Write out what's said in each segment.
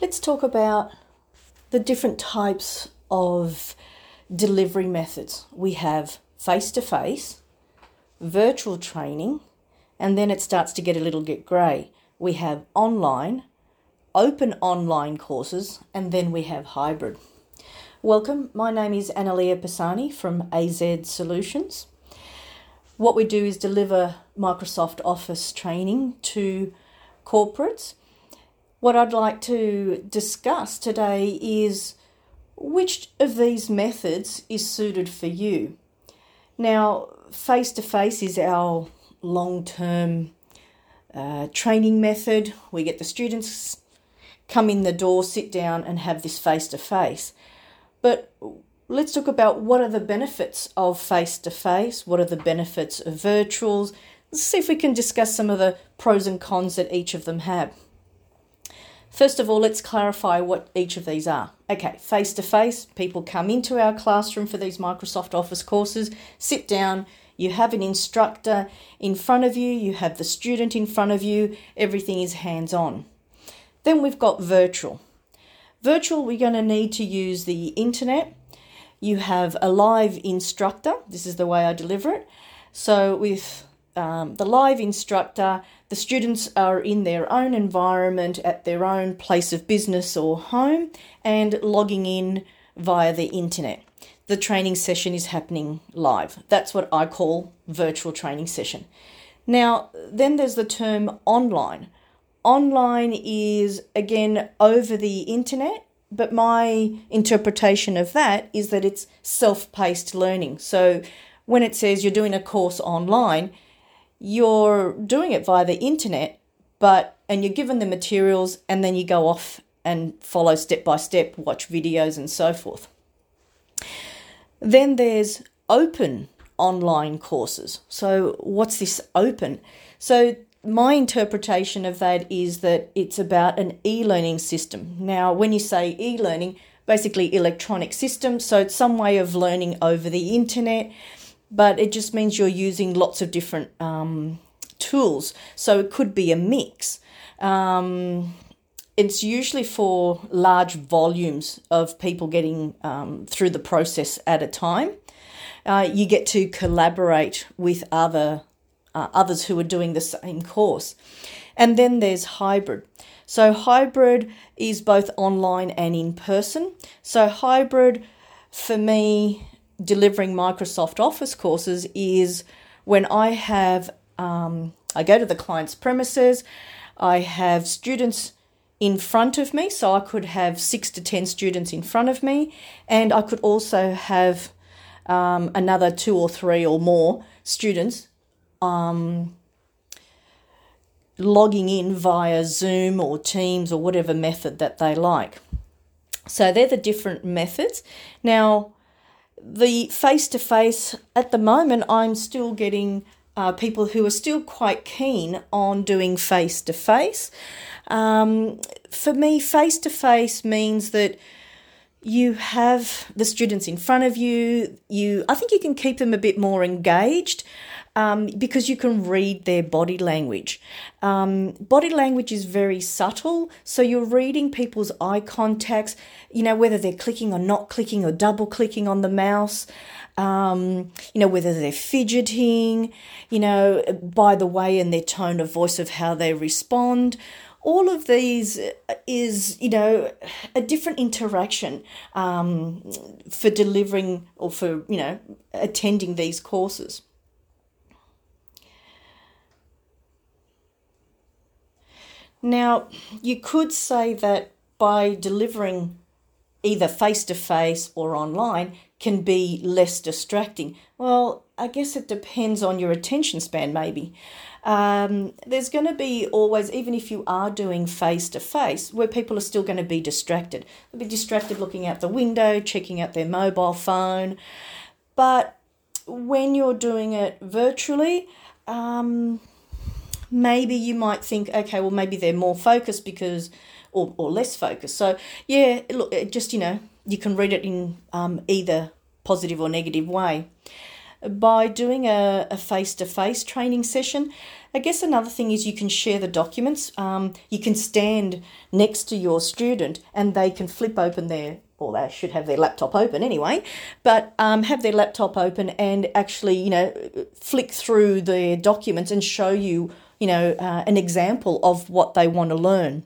let's talk about the different types of delivery methods. We have face to face, virtual training, and then it starts to get a little bit grey. We have online, open online courses, and then we have hybrid. Welcome, my name is Analia Pisani from AZ Solutions. What we do is deliver Microsoft Office training to corporates. What I'd like to discuss today is which of these methods is suited for you. Now, face to face is our long term uh, training method. We get the students come in the door, sit down, and have this face to face. But let's talk about what are the benefits of face to face, what are the benefits of virtuals. Let's see if we can discuss some of the pros and cons that each of them have. First of all, let's clarify what each of these are. Okay, face to face, people come into our classroom for these Microsoft Office courses, sit down, you have an instructor in front of you, you have the student in front of you, everything is hands on. Then we've got virtual. Virtual, we're going to need to use the internet. You have a live instructor, this is the way I deliver it. So, with um, the live instructor, the students are in their own environment at their own place of business or home and logging in via the internet. The training session is happening live. That's what I call virtual training session. Now, then there's the term online. Online is again over the internet, but my interpretation of that is that it's self paced learning. So when it says you're doing a course online, you're doing it via the internet, but and you're given the materials and then you go off and follow step by step, watch videos and so forth. Then there's open online courses. So, what's this open? So, my interpretation of that is that it's about an e learning system. Now, when you say e learning, basically electronic system, so it's some way of learning over the internet but it just means you're using lots of different um, tools. So it could be a mix. Um, it's usually for large volumes of people getting um, through the process at a time. Uh, you get to collaborate with other uh, others who are doing the same course, and then there's hybrid. So hybrid is both online and in person. So hybrid, for me, delivering Microsoft Office courses is when I have, um, I go to the client's premises, I have students in front of me, so I could have six to 10 students in front of me, and I could also have um, another two or three or more students um, logging in via Zoom or Teams or whatever method that they like. So they're the different methods. Now, the face to face, at the moment, I'm still getting uh, people who are still quite keen on doing face to face. For me, face to face means that you have the students in front of you. You, I think you can keep them a bit more engaged um, because you can read their body language. Um, body language is very subtle, so you're reading people's eye contacts, you know, whether they're clicking or not clicking or double clicking on the mouse. Um, you know, whether they're fidgeting, you know, by the way and their tone of voice of how they respond. All of these is, you know, a different interaction um, for delivering or for, you know, attending these courses. Now, you could say that by delivering either face to face or online can be less distracting. Well, I guess it depends on your attention span, maybe. Um, there's going to be always, even if you are doing face to face, where people are still going to be distracted. They'll be distracted looking out the window, checking out their mobile phone. But when you're doing it virtually, um, maybe you might think, okay, well, maybe they're more focused because, or, or less focused. So, yeah, look, just, you know, you can read it in um, either positive or negative way. By doing a face to face training session, I guess another thing is you can share the documents. Um, you can stand next to your student and they can flip open their, or they should have their laptop open anyway, but um, have their laptop open and actually, you know, flick through the documents and show you, you know, uh, an example of what they want to learn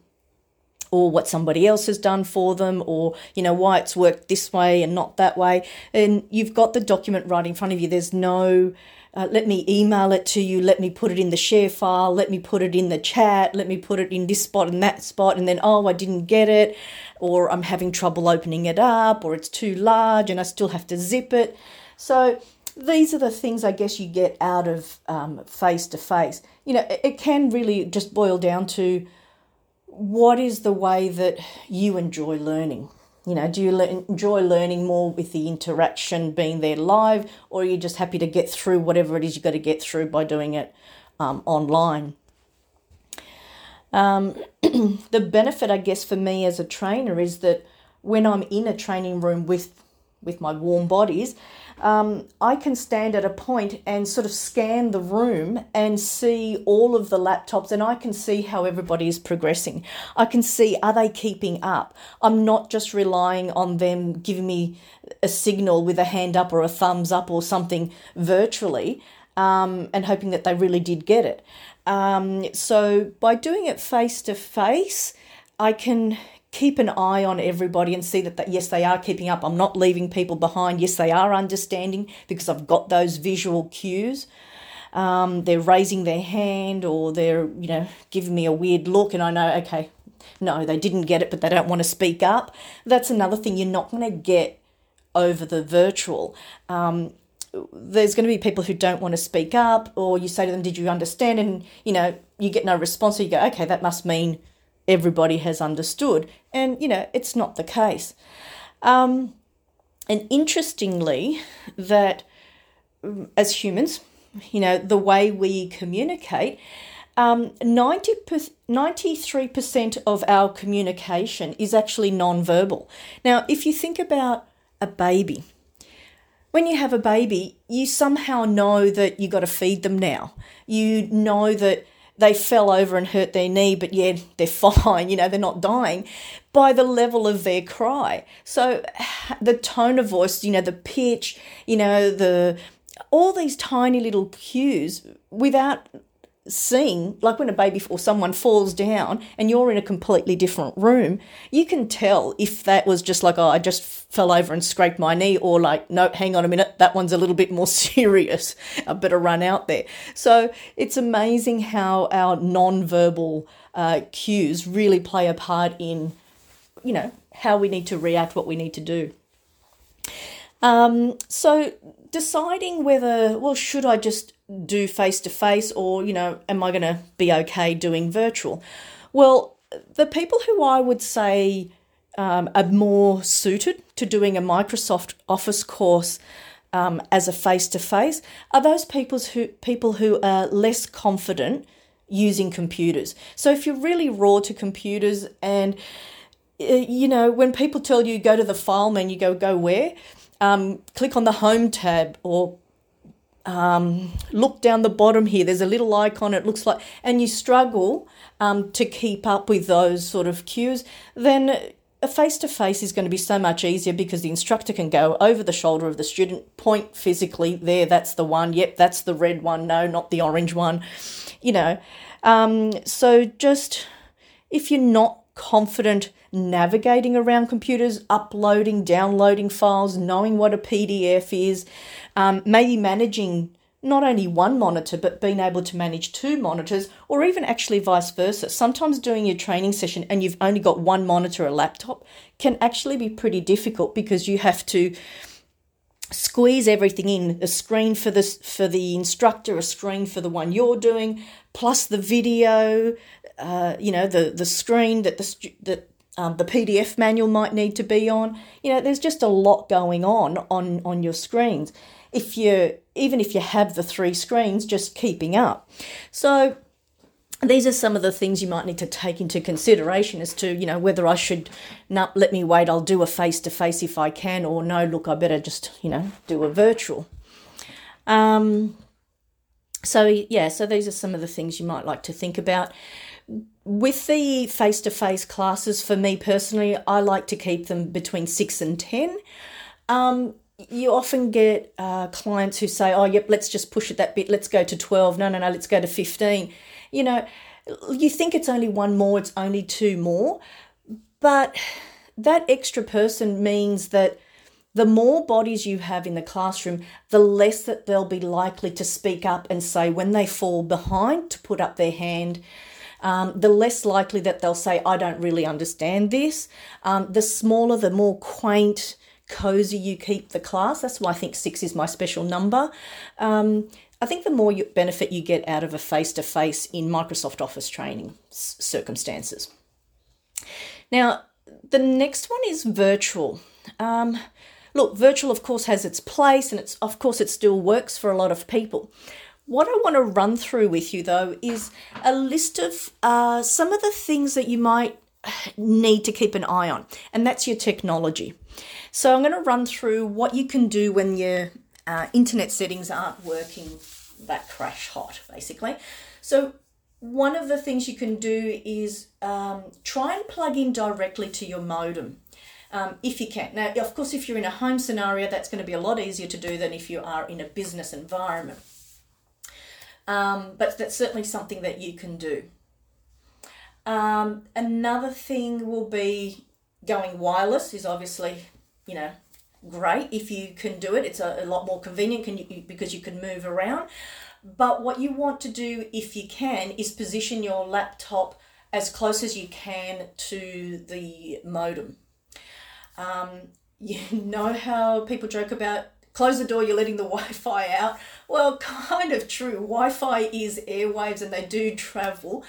or what somebody else has done for them or you know why it's worked this way and not that way. And you've got the document right in front of you. There's no uh, let me email it to you. Let me put it in the share file. Let me put it in the chat. Let me put it in this spot and that spot. And then oh i didn't get it. Or i'm having trouble opening it up or it's too large and i still have to zip it. So these are the things i guess you get out of face to face you know it, it can really just boil down to what is the way that you enjoy learning? You know, do you le- enjoy learning more with the interaction being there live, or are you just happy to get through whatever it is you've got to get through by doing it um, online? Um, the benefit, I guess, for me as a trainer is that when I'm in a training room with with my warm bodies, um, I can stand at a point and sort of scan the room and see all of the laptops and I can see how everybody is progressing. I can see are they keeping up? I'm not just relying on them giving me a signal with a hand up or a thumbs up or something virtually um, and hoping that they really did get it. Um, so by doing it face to face, I can keep an eye on everybody and see that, that yes they are keeping up. I'm not leaving people behind. Yes they are understanding because i've got those visual cues. Um, they're raising their hand or they're you know giving me a weird look and i know okay no they didn't get it but they don't want to speak up. That's another thing. You're not going to get over the virtual. Um, there's going to be people who don't want to speak up or you say to them did you understand? And you know you get no response. So you go okay that must mean everybody has understood. And, you know, it's not the case. Um, and interestingly, that mm, as humans, you know, the way we communicate, um, 90 93% of our communication is actually non-verbal. Now, if you think about a baby, when you have a baby, you somehow know that you got to feed them now. You know that they fell over and hurt their knee, but yeah, they're fine, you know, they're not dying by the level of their cry. So the tone of voice, you know, the pitch, you know, the all these tiny little cues without seeing, like when a baby or someone falls down and you're in a completely different room, you can tell if that was just like, oh, I just fell over and scraped my knee, or like, no, hang on a minute, that one's a little bit more serious. I better run out there. So it's amazing how our non-verbal uh, cues really play a part in, you know, how we need to react, what we need to do. Um, so deciding whether, well, should I just do face to face or, you know, am I going to be okay doing virtual? Well, the people who I would say um, are more suited to doing a Microsoft Office course um, as a face to face are those people who people who are less confident using computers. So if you're really raw to computers and uh, you know when people tell you go to the file menu, go go where, um, click on the home tab or um, look down the bottom here. There's a little icon. It looks like, and you struggle um, to keep up with those sort of cues. Then a face to face is going to be so much easier because the instructor can go over the shoulder of the student, point physically there. That's the one. Yep, that's the red one. No, not the orange one. You know, um, so just if you're not confident navigating around computers, uploading, downloading files, knowing what a PDF is, um, maybe managing not only one monitor, but being able to manage two monitors, or even actually vice versa. Sometimes doing your training session and you've only got one monitor, a laptop, can actually be pretty difficult because you have to squeeze everything in a screen for the for the instructor a screen for the one you're doing plus the video uh, you know the the screen that the that um, the PDF manual might need to be on. You know, there's just a lot going on on on your screens. If you even if you have the three screens, just keeping up. So these are some of the things you might need to take into consideration as to you know whether I should not let me wait. I'll do a face to face if I can, or no. Look, I better just you know do a virtual. Um, so yeah, so these are some of the things you might like to think about. With the face to face classes, for me personally, I like to keep them between six and ten. Um, you often get uh, clients who say, "Oh, yep, let's just push it that bit. Let's go to twelve. No, no, no, let's go to 15. You know, you think it's only one more, it's only two more, but that extra person means that the more bodies you have in the classroom, the less that they'll be likely to speak up and say when they fall behind to put up their hand. Um, the less likely that they'll say, I don't really understand this. Um, the smaller, the more quaint, cozy you keep the class. That's why I think six is my special number. Um, I think the more you, benefit you get out of a face to face in Microsoft Office training circumstances. Now, the next one is virtual. Um, Look, virtual, of course, has its place, and it's of course it still works for a lot of people. What I want to run through with you, though, is a list of uh, some of the things that you might need to keep an eye on, and that's your technology. So I'm going to run through what you can do when your uh, internet settings aren't working that crash hot, basically. So one of the things you can do is um, try and plug in directly to your modem um, if you can. Now, of course, if you're in a home scenario, that's going to be a lot easier to do than if you are in a business environment. Um, but that's certainly something that you can do. Um, another thing will be going wireless is obviously, you know, great if you can do it. It's a, a lot more convenient can you, because you can move around. But what you want to do, if you can, is position your laptop as close as you can to the modem. Um, you know how people joke about close the door, you're letting the Wi Fi out. Well, kind of true. Wi Fi is airwaves and they do travel.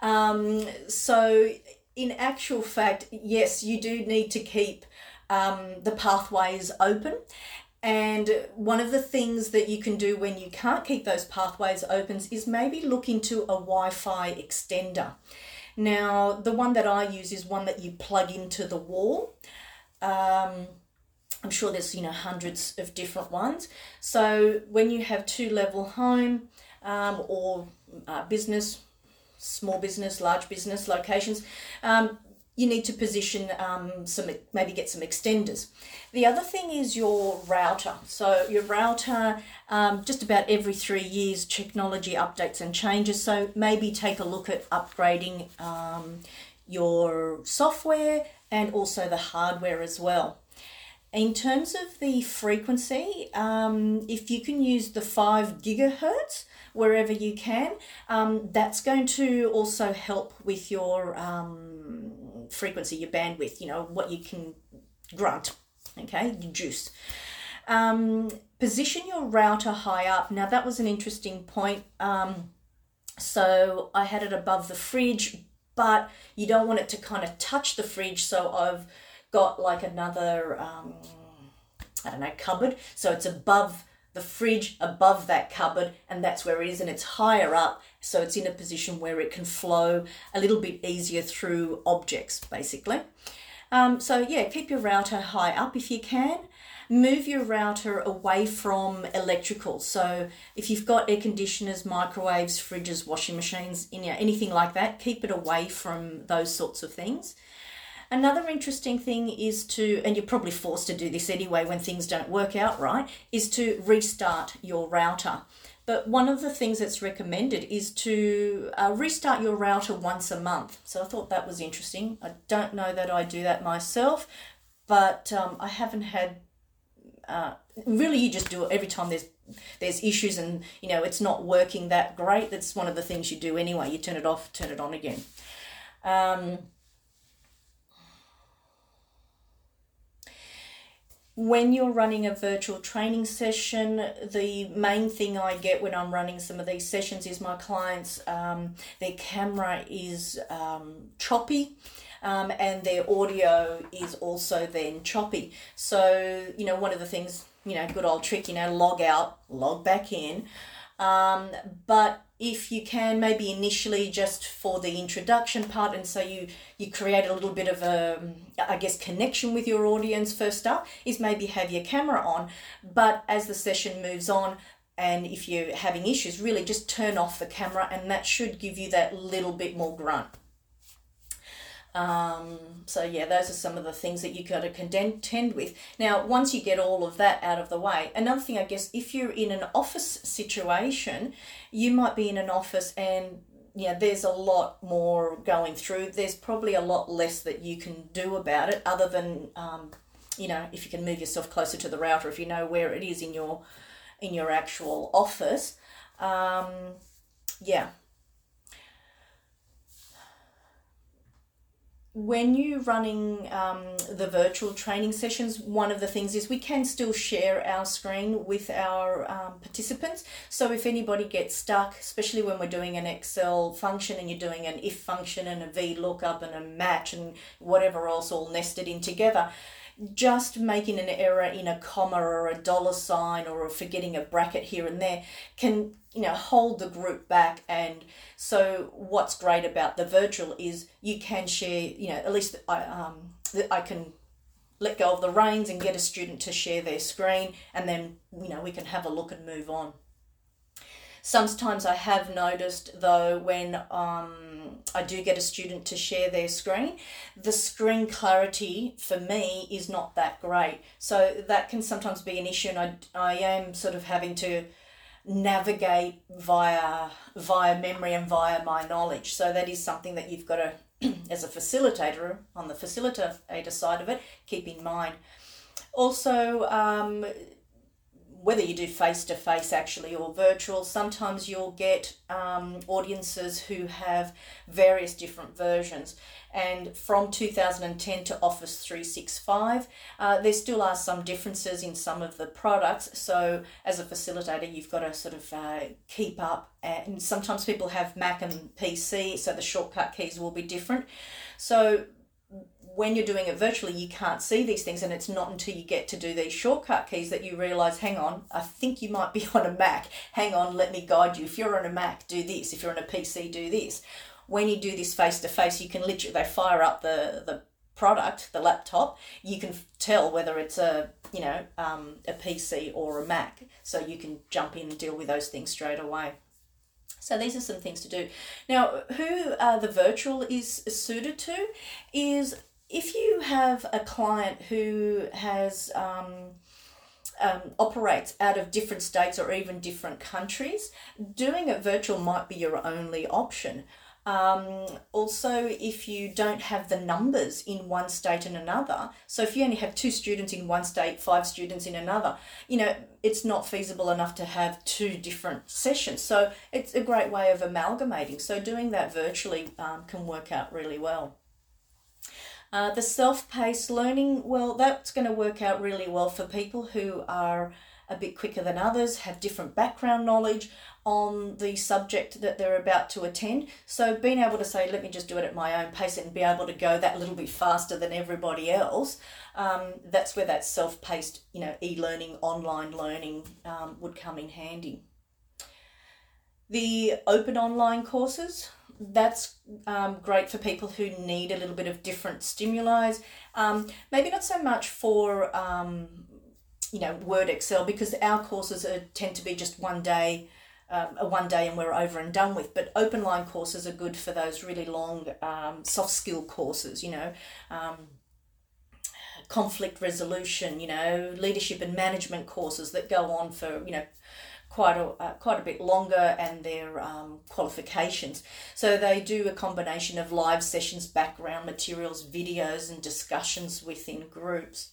Um, so, in actual fact, yes, you do need to keep um, the pathways open. And one of the things that you can do when you can't keep those pathways open is maybe look into a Wi Fi extender. Now, the one that I use is one that you plug into the wall. Um, sure there's you know hundreds of different ones. So when you have two level home um, or uh, business, small business, large business locations, um, you need to position um, some maybe get some extenders. The other thing is your router. So your router, um, just about every three years, technology updates and changes. So maybe take a look at upgrading um, your software and also the hardware as well. In terms of the frequency, um, if you can use the 5 gigahertz wherever you can, um, that's going to also help with your um, frequency, your bandwidth, you know, what you can grunt, okay, your juice. Um, position your router high up. Now, that was an interesting point. Um, so I had it above the fridge, but you don't want it to kind of touch the fridge. So I've got like another, um, I don't know, cupboard. So it's above the fridge, above that cupboard, and that's where it is, and it's higher up. So it's in a position where it can flow a little bit easier through objects, basically. Um, so yeah, keep your router high up if you can move your router away from electrical. So if you've got air conditioners, microwaves, fridges, washing machines, anything like that, keep it away from those sorts of things. Another interesting thing is to, and you're probably forced to do this anyway when things don't work out right, is to restart your router. But one of the things that's recommended is to uh, restart your router once a month. So I thought that was interesting. I don't know that I do that myself, but um, I haven't had uh, really you just do it every time there's there's issues and you know it's not working that great that's one of the things you do anyway you turn it off turn it on again um, when you're running a virtual training session, the main thing I get when I'm running some of these sessions is my clients, um, their camera is um, choppy um, and their audio is also then choppy. So, you know, one of the things, you know, good old trick, you know, log out, log back in. Um, but if you can maybe initially just for the introduction part and so you you create a little bit of a i guess connection with your audience first up is maybe have your camera on but as the session moves on And if you're having issues, really just turn off the camera, and that should give you that little bit more grunt. Um, so yeah, those are some of the things that you got to contend with. Now, once you get all of that out of the way, another thing, I guess, if you're in an office situation, you might be in an office and yeah, there's a lot more going through. There's probably a lot less that you can do about it, other than um, you know, if you can move yourself closer to the router, if you know where it is in your in your actual office. Um, yeah, when you're running um, the virtual training sessions, one of the things is we can still share our screen with our um, participants. So if anybody gets stuck, especially when we're doing an Excel function and you're doing an if function and a VLOOKUP and a match and whatever else all nested in together, just making an error in a comma or a dollar sign or forgetting a bracket here and there can you know hold the group back. And so what's great about the virtual is you can share you know at least i um i can let go of the reins and get a student to share their screen and then you know we can have a look and move on sometimes i have noticed though when um I do get a student to share their screen, the screen clarity for me is not that great. So that can sometimes be an issue, and I, I am sort of having to navigate via via memory and via my knowledge. So that is something that you've got to, as a facilitator, on the facilitator side of it, keep in mind. Also, um, whether you do face to face actually or virtual, sometimes you'll get um, audiences who have various different versions. And from 2010 to Office 365, uh, there still are some differences in some of the products. So, as a facilitator, you've got to sort of uh, keep up. And sometimes people have Mac and PC, so the shortcut keys will be different. So, when you're doing it virtually, you can't see these things, and it's not until you get to do these shortcut keys that you realize, hang on, I think you might be on a Mac. Hang on, let me guide you. If you're on a Mac, do this. If you're on a PC, do this. When you do this face to face, you can literally they fire up the the product, the laptop. You can tell whether it's a you know um, a PC or a Mac, so you can jump in and deal with those things straight away. So these are some things to do. Now, who uh, the virtual is suited to is if you have a client who has um, um, operates out of different states or even different countries, doing it virtual might be your only option. Um, also, if you don't have the numbers in one state and another, so if you only have two students in one state, five students in another, you know, it's not feasible enough to have two different sessions. So it's a great way of amalgamating. So doing that virtually um, can work out really well. Uh, the self paced learning, well, that's going to work out really well for people who are a bit quicker than others, have different background knowledge on the subject that they're about to attend. So, being able to say, let me just do it at my own pace and be able to go that little bit faster than everybody else, um, that's where that self paced, you know, e learning, online learning um, would come in handy. The open online courses, that's um, great for people who need a little bit of different stimuli. Um, maybe not so much for um, you know Word Excel because our courses are, tend to be just one day. Um, a one day and we're over and done with. But open line courses are good for those really long um, soft skill courses, you know, um, conflict resolution, you know, leadership and management courses that go on for, you know, quite a uh, quite a bit longer and their um, qualifications. So they do a combination of live sessions, background materials, videos, and discussions within groups.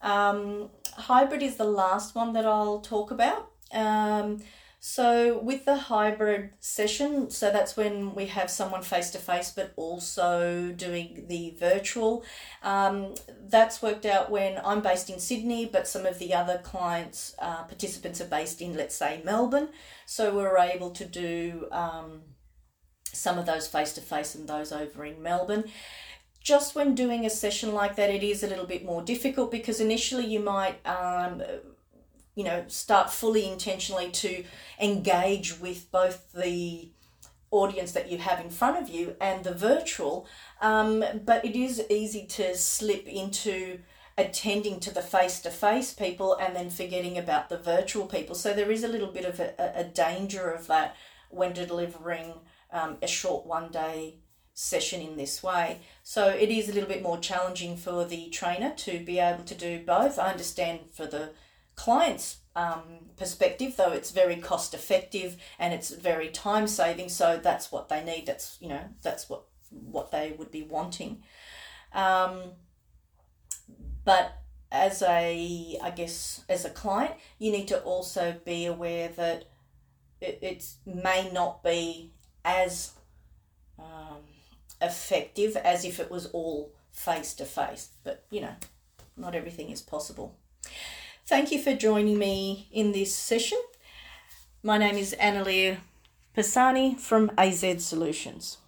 Um, hybrid is the last one that I'll talk about. Um, so with the hybrid session, so that's when we have someone face to face, but also doing the virtual. Um, that's worked out when I'm based in Sydney, but some of the other clients, uh, participants are based in, let's say, Melbourne. So we're able to do um, some of those face to face and those over in Melbourne just when doing a session like that, it is a little bit more difficult because initially you might um, you know, start fully intentionally to engage with both the audience that you have in front of you and the virtual. Um, but it is easy to slip into attending to the face to face people and then forgetting about the virtual people. So there is a little bit of a, a danger of that when delivering um, a short one day session in this way. So it is a little bit more challenging for the trainer to be able to do both. I understand for the client's um, perspective, though it's very cost effective and it's very time saving. So that's what they need. That's you know that's what what they would be wanting. Um, but as a I guess as a client, you need to also be aware that it, it may not be as um, effective as if it was all face to face. But you know, not everything is possible. Thank you for joining me in this session. My name is Annalia Pisani from AZ Solutions.